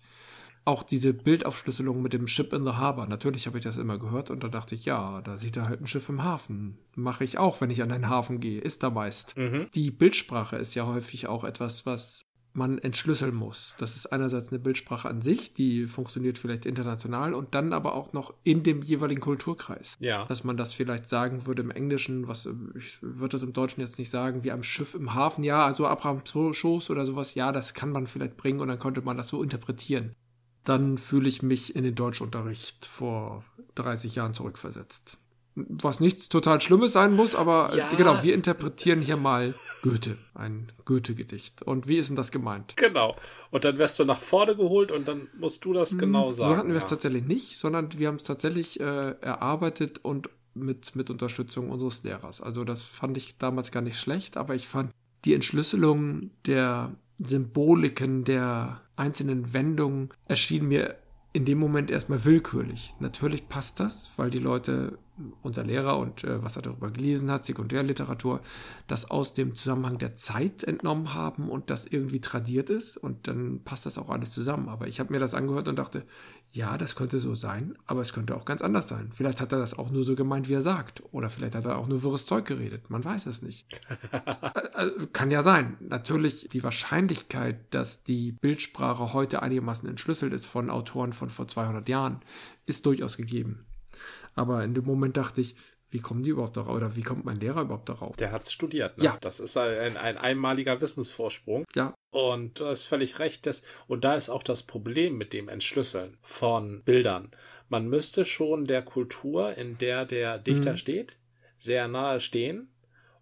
Auch diese Bildaufschlüsselung mit dem Ship in the Harbor. Natürlich habe ich das immer gehört und da dachte ich, ja, da sieht er halt ein Schiff im Hafen. Mache ich auch, wenn ich an den Hafen gehe. Ist da meist. Mhm. Die Bildsprache ist ja häufig auch etwas, was man entschlüsseln muss. Das ist einerseits eine Bildsprache an sich, die funktioniert vielleicht international und dann aber auch noch in dem jeweiligen Kulturkreis. Ja. Dass man das vielleicht sagen würde im Englischen, was ich würde das im Deutschen jetzt nicht sagen, wie am Schiff im Hafen, ja, also Abraham Schoß oder sowas, ja, das kann man vielleicht bringen und dann könnte man das so interpretieren. Dann fühle ich mich in den Deutschunterricht vor 30 Jahren zurückversetzt was nichts total Schlimmes sein muss, aber ja. genau, wir interpretieren hier mal Goethe, ein Goethe-Gedicht. Und wie ist denn das gemeint? Genau. Und dann wirst du nach vorne geholt und dann musst du das hm, genau sagen. So hatten wir es tatsächlich nicht, sondern wir haben es tatsächlich äh, erarbeitet und mit, mit Unterstützung unseres Lehrers. Also das fand ich damals gar nicht schlecht, aber ich fand die Entschlüsselung der Symboliken, der einzelnen Wendungen erschien mir in dem Moment erstmal willkürlich. Natürlich passt das, weil die Leute unser Lehrer und äh, was er darüber gelesen hat, Sekundärliteratur, das aus dem Zusammenhang der Zeit entnommen haben und das irgendwie tradiert ist und dann passt das auch alles zusammen. Aber ich habe mir das angehört und dachte, ja, das könnte so sein, aber es könnte auch ganz anders sein. Vielleicht hat er das auch nur so gemeint, wie er sagt. Oder vielleicht hat er auch nur wirres Zeug geredet. Man weiß es nicht. Äh, äh, kann ja sein. Natürlich die Wahrscheinlichkeit, dass die Bildsprache heute einigermaßen entschlüsselt ist von Autoren von vor 200 Jahren, ist durchaus gegeben. Aber in dem Moment dachte ich, wie kommen die überhaupt darauf? Oder wie kommt mein Lehrer überhaupt darauf? Der hat es studiert. Ne? Ja. Das ist ein, ein einmaliger Wissensvorsprung. Ja. Und du hast völlig recht. Das, und da ist auch das Problem mit dem Entschlüsseln von Bildern. Man müsste schon der Kultur, in der der Dichter mhm. steht, sehr nahe stehen,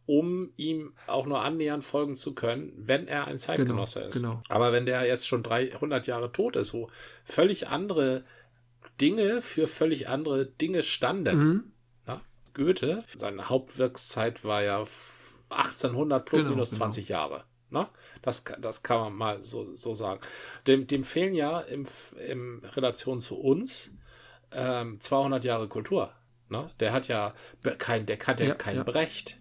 um ihm auch nur annähernd folgen zu können, wenn er ein Zeitgenosse genau, ist. Genau. Aber wenn der jetzt schon 300 Jahre tot ist, wo völlig andere Dinge für völlig andere Dinge standen. Mhm. Ja, Goethe, seine Hauptwirkszeit war ja 1800 plus genau, minus 20 genau. Jahre. Ne? Das, das kann man mal so, so sagen. Dem, dem fehlen ja im, im Relation zu uns ähm, 200 Jahre Kultur. Ne? Der hat ja kein, der kannte ja, kein ja. Brecht.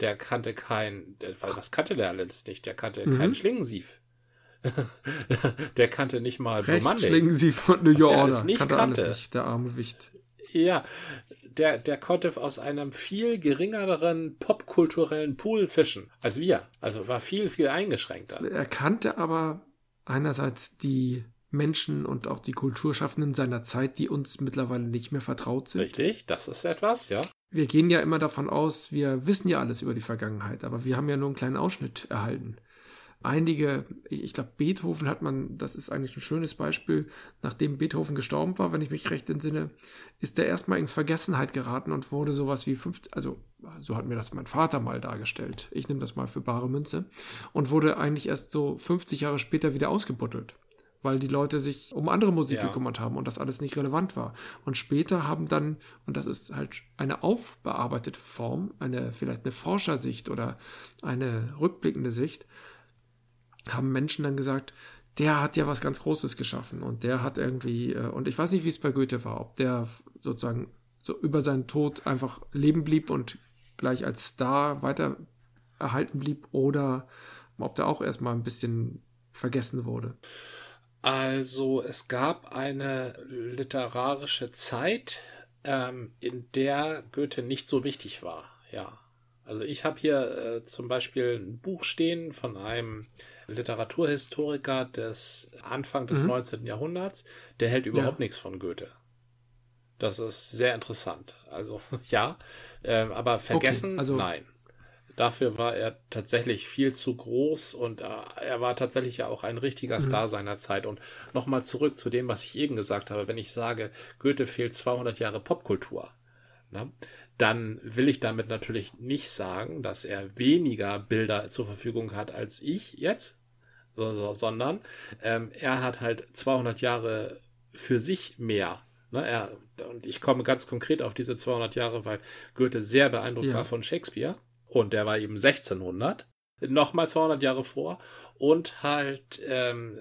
Der kannte kein, der, was kannte der alles nicht? Der kannte mhm. keinen Schlingensief. der kannte nicht mal Blue Schlingen sie von New York Order. Nicht kannte, kannte alles nicht, der arme Wicht. Ja, der, der konnte aus einem viel geringeren popkulturellen Pool fischen als wir. Also war viel, viel eingeschränkter. Er kannte aber einerseits die Menschen und auch die Kulturschaffenden seiner Zeit, die uns mittlerweile nicht mehr vertraut sind. Richtig, das ist etwas, ja. Wir gehen ja immer davon aus, wir wissen ja alles über die Vergangenheit, aber wir haben ja nur einen kleinen Ausschnitt erhalten einige, ich glaube, Beethoven hat man, das ist eigentlich ein schönes Beispiel, nachdem Beethoven gestorben war, wenn ich mich recht entsinne, ist er erstmal in Vergessenheit geraten und wurde sowas wie 50, also so hat mir das mein Vater mal dargestellt. Ich nehme das mal für bare Münze und wurde eigentlich erst so 50 Jahre später wieder ausgebuddelt weil die Leute sich um andere Musik ja. gekümmert haben und das alles nicht relevant war. Und später haben dann, und das ist halt eine aufbearbeitete Form, eine vielleicht eine Forschersicht oder eine rückblickende Sicht, haben Menschen dann gesagt, der hat ja was ganz Großes geschaffen und der hat irgendwie, äh, und ich weiß nicht, wie es bei Goethe war, ob der sozusagen so über seinen Tod einfach leben blieb und gleich als Star weiter erhalten blieb oder ob der auch erstmal ein bisschen vergessen wurde. Also es gab eine literarische Zeit, ähm, in der Goethe nicht so wichtig war, ja. Also ich habe hier äh, zum Beispiel ein Buch stehen von einem Literaturhistoriker des Anfang des mhm. 19. Jahrhunderts, der hält überhaupt ja. nichts von Goethe. Das ist sehr interessant. Also ja, äh, aber vergessen, okay, also nein. Dafür war er tatsächlich viel zu groß und äh, er war tatsächlich ja auch ein richtiger mhm. Star seiner Zeit. Und nochmal zurück zu dem, was ich eben gesagt habe, wenn ich sage, Goethe fehlt 200 Jahre Popkultur, ne, dann will ich damit natürlich nicht sagen, dass er weniger Bilder zur Verfügung hat als ich jetzt, so, so, sondern ähm, er hat halt 200 Jahre für sich mehr. Ne, er, und ich komme ganz konkret auf diese 200 Jahre, weil Goethe sehr beeindruckt ja. war von Shakespeare und der war eben 1600, nochmal 200 Jahre vor und halt ähm,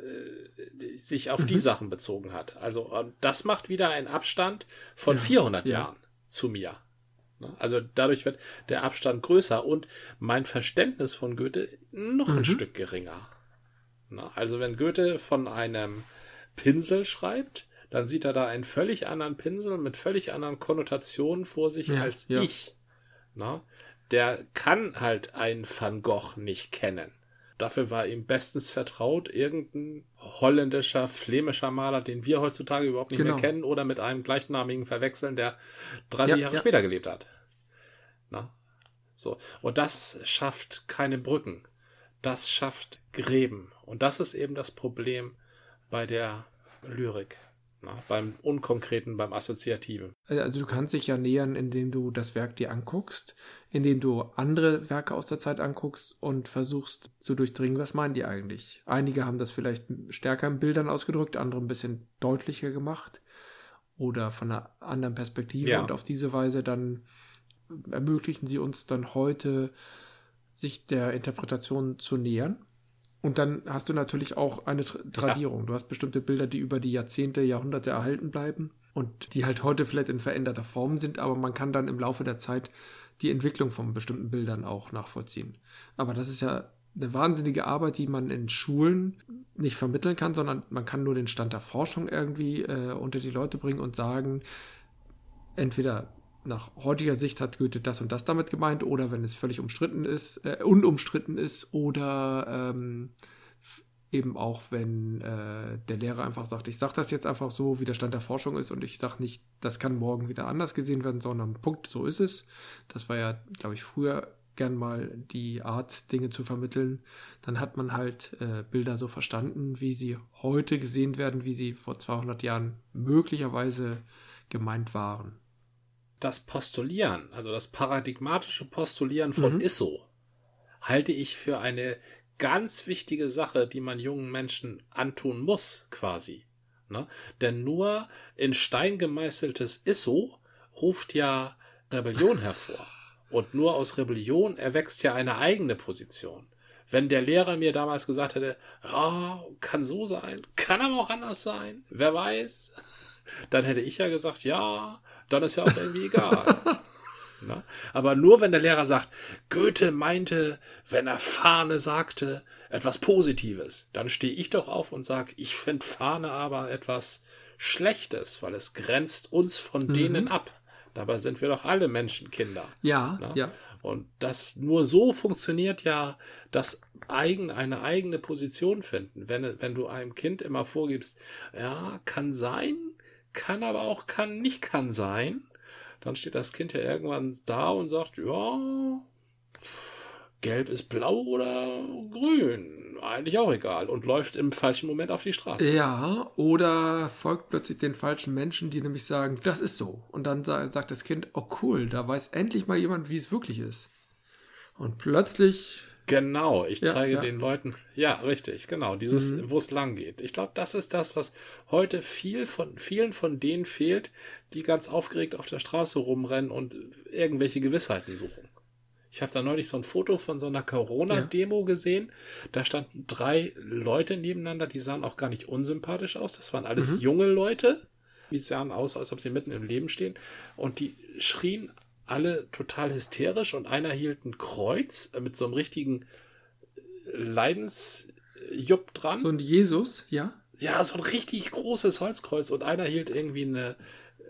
sich auf mhm. die Sachen bezogen hat. Also das macht wieder einen Abstand von ja. 400 ja. Jahren zu mir. Ne? Also dadurch wird der Abstand größer und mein Verständnis von Goethe noch mhm. ein Stück geringer. Ne? Also wenn Goethe von einem Pinsel schreibt, dann sieht er da einen völlig anderen Pinsel mit völlig anderen Konnotationen vor sich ja, als ja. ich. Na? Ne? Der kann halt einen Van Gogh nicht kennen. Dafür war ihm bestens vertraut irgendein holländischer, flämischer Maler, den wir heutzutage überhaupt nicht genau. mehr kennen oder mit einem gleichnamigen verwechseln, der 30 ja, Jahre ja. später gelebt hat. Na? So. Und das schafft keine Brücken. Das schafft Gräben. Und das ist eben das Problem bei der Lyrik. Na, beim Unkonkreten, beim Assoziativen. Also du kannst dich ja nähern, indem du das Werk dir anguckst, indem du andere Werke aus der Zeit anguckst und versuchst zu durchdringen, was meinen die eigentlich. Einige haben das vielleicht stärker in Bildern ausgedrückt, andere ein bisschen deutlicher gemacht oder von einer anderen Perspektive ja. und auf diese Weise dann ermöglichen sie uns dann heute, sich der Interpretation zu nähern. Und dann hast du natürlich auch eine Tradierung. Ja. Du hast bestimmte Bilder, die über die Jahrzehnte, Jahrhunderte erhalten bleiben und die halt heute vielleicht in veränderter Form sind, aber man kann dann im Laufe der Zeit die Entwicklung von bestimmten Bildern auch nachvollziehen. Aber das ist ja eine wahnsinnige Arbeit, die man in Schulen nicht vermitteln kann, sondern man kann nur den Stand der Forschung irgendwie äh, unter die Leute bringen und sagen, entweder nach heutiger Sicht hat Goethe das und das damit gemeint oder wenn es völlig umstritten ist, äh, unumstritten ist oder ähm, eben auch wenn äh, der Lehrer einfach sagt, ich sage das jetzt einfach so, wie der Stand der Forschung ist und ich sage nicht, das kann morgen wieder anders gesehen werden, sondern Punkt, so ist es. Das war ja, glaube ich, früher gern mal die Art, Dinge zu vermitteln. Dann hat man halt äh, Bilder so verstanden, wie sie heute gesehen werden, wie sie vor 200 Jahren möglicherweise gemeint waren das Postulieren, also das paradigmatische Postulieren von mhm. ISO, halte ich für eine ganz wichtige Sache, die man jungen Menschen antun muss, quasi. Ne? Denn nur in Stein gemeißeltes ISO ruft ja Rebellion hervor. Und nur aus Rebellion erwächst ja eine eigene Position. Wenn der Lehrer mir damals gesagt hätte, ja, kann so sein, kann aber auch anders sein, wer weiß, dann hätte ich ja gesagt, ja, dann ist ja auch irgendwie egal. Na? Ne? Aber nur wenn der Lehrer sagt, Goethe meinte, wenn er Fahne sagte, etwas Positives, dann stehe ich doch auf und sage, ich finde Fahne aber etwas Schlechtes, weil es grenzt uns von mhm. denen ab. Dabei sind wir doch alle Menschenkinder. Ja, Na? Ne? ja. Und das nur so funktioniert ja das eigen, eine eigene Position finden. Wenn, wenn du einem Kind immer vorgibst, ja, kann sein, kann aber auch kann nicht kann sein. Dann steht das Kind ja irgendwann da und sagt, ja, gelb ist blau oder grün. Eigentlich auch egal. Und läuft im falschen Moment auf die Straße. Ja, oder folgt plötzlich den falschen Menschen, die nämlich sagen, das ist so. Und dann sagt das Kind, oh cool, da weiß endlich mal jemand, wie es wirklich ist. Und plötzlich Genau, ich ja, zeige ja. den Leuten, ja, richtig, genau, dieses, mhm. wo es lang geht. Ich glaube, das ist das, was heute viel von, vielen von denen fehlt, die ganz aufgeregt auf der Straße rumrennen und irgendwelche Gewissheiten suchen. Ich habe da neulich so ein Foto von so einer Corona-Demo ja. gesehen. Da standen drei Leute nebeneinander, die sahen auch gar nicht unsympathisch aus. Das waren alles mhm. junge Leute. Die sahen aus, als ob sie mitten im Leben stehen. Und die schrien alle total hysterisch und einer hielt ein Kreuz mit so einem richtigen Leidensjupp dran. So ein Jesus, ja? Ja, so ein richtig großes Holzkreuz und einer hielt irgendwie eine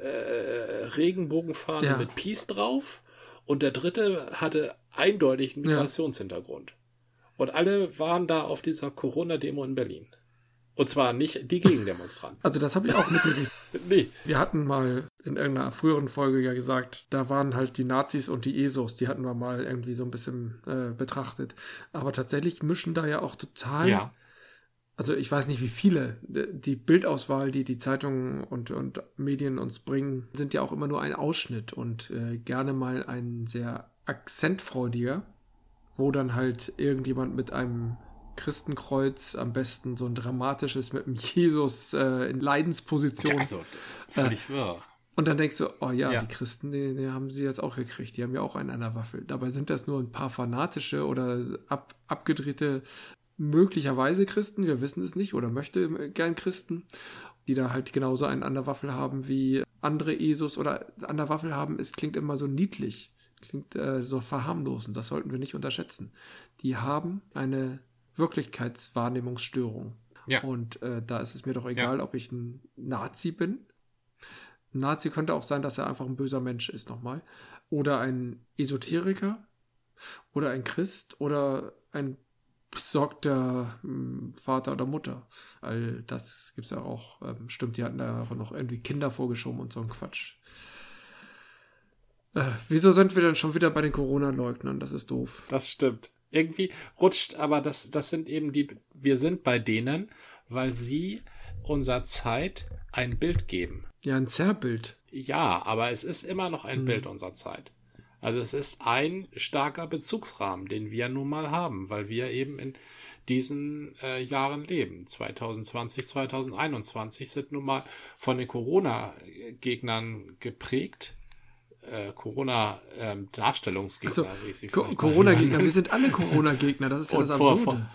äh, Regenbogenfahne ja. mit Peace drauf Und der dritte hatte eindeutig einen Migrationshintergrund. Ja. Und alle waren da auf dieser Corona-Demo in Berlin. Und zwar nicht die Gegendemonstranten. Also das habe ich auch mitgekriegt. nee. Wir hatten mal in irgendeiner früheren Folge ja gesagt, da waren halt die Nazis und die ESOs, die hatten wir mal irgendwie so ein bisschen äh, betrachtet. Aber tatsächlich mischen da ja auch total. Ja. Also ich weiß nicht, wie viele. Die Bildauswahl, die die Zeitungen und, und Medien uns bringen, sind ja auch immer nur ein Ausschnitt und äh, gerne mal ein sehr akzentfreudiger, wo dann halt irgendjemand mit einem Christenkreuz, am besten so ein dramatisches mit dem Jesus äh, in Leidensposition. Also, völlig äh, wirr. Und dann denkst du, oh ja, ja. die Christen, die, die, haben sie jetzt auch gekriegt, die haben ja auch einen an der Waffel. Dabei sind das nur ein paar fanatische oder ab, abgedrehte, möglicherweise Christen, wir wissen es nicht, oder möchte gern Christen, die da halt genauso einen an der Waffel haben wie andere Jesus oder an der Waffel haben. Es klingt immer so niedlich, klingt äh, so verharmlosend, das sollten wir nicht unterschätzen. Die haben eine Wirklichkeitswahrnehmungsstörung. Ja. Und äh, da ist es mir doch egal, ja. ob ich ein Nazi bin. Nazi könnte auch sein, dass er einfach ein böser Mensch ist, nochmal. Oder ein Esoteriker. Oder ein Christ. Oder ein besorgter hm, Vater oder Mutter. All das gibt es ja auch. Ähm, stimmt, die hatten da noch irgendwie Kinder vorgeschoben und so ein Quatsch. Äh, wieso sind wir denn schon wieder bei den Corona-Leugnern? Das ist doof. Das stimmt. Irgendwie rutscht, aber das, das sind eben die, wir sind bei denen, weil sie unserer Zeit ein Bild geben. Ja, ein Zerrbild. Ja, aber es ist immer noch ein hm. Bild unserer Zeit. Also es ist ein starker Bezugsrahmen, den wir nun mal haben, weil wir eben in diesen äh, Jahren leben. 2020, 2021 sind nun mal von den Corona-Gegnern geprägt äh, Corona-Darstellungsgegner. Ähm, Co Corona-Gegner, wir sind alle Corona-Gegner, das ist ja das Absurde. Vor, vor,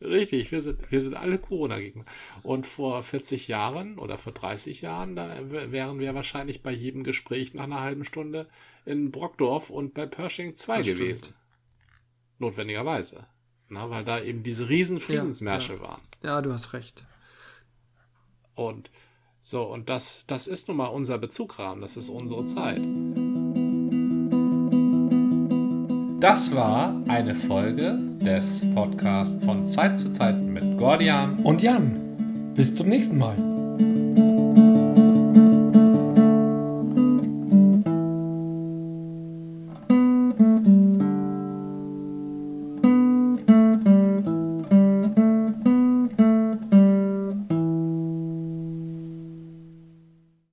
richtig, wir sind, wir sind alle Corona-Gegner. Und vor 40 Jahren oder vor 30 Jahren, da wären wir wahrscheinlich bei jedem Gespräch nach einer halben Stunde in Brockdorf und bei Pershing 2 das gewesen. Stimmt. Notwendigerweise. Na, weil da eben diese riesen Friedensmärsche ja, ja. waren. Ja, du hast recht. Und so, und das, das ist nun mal unser Bezugrahmen, das ist unsere Zeit. Das war eine Folge des Podcasts von Zeit zu Zeit mit Gordian und Jan. Bis zum nächsten Mal.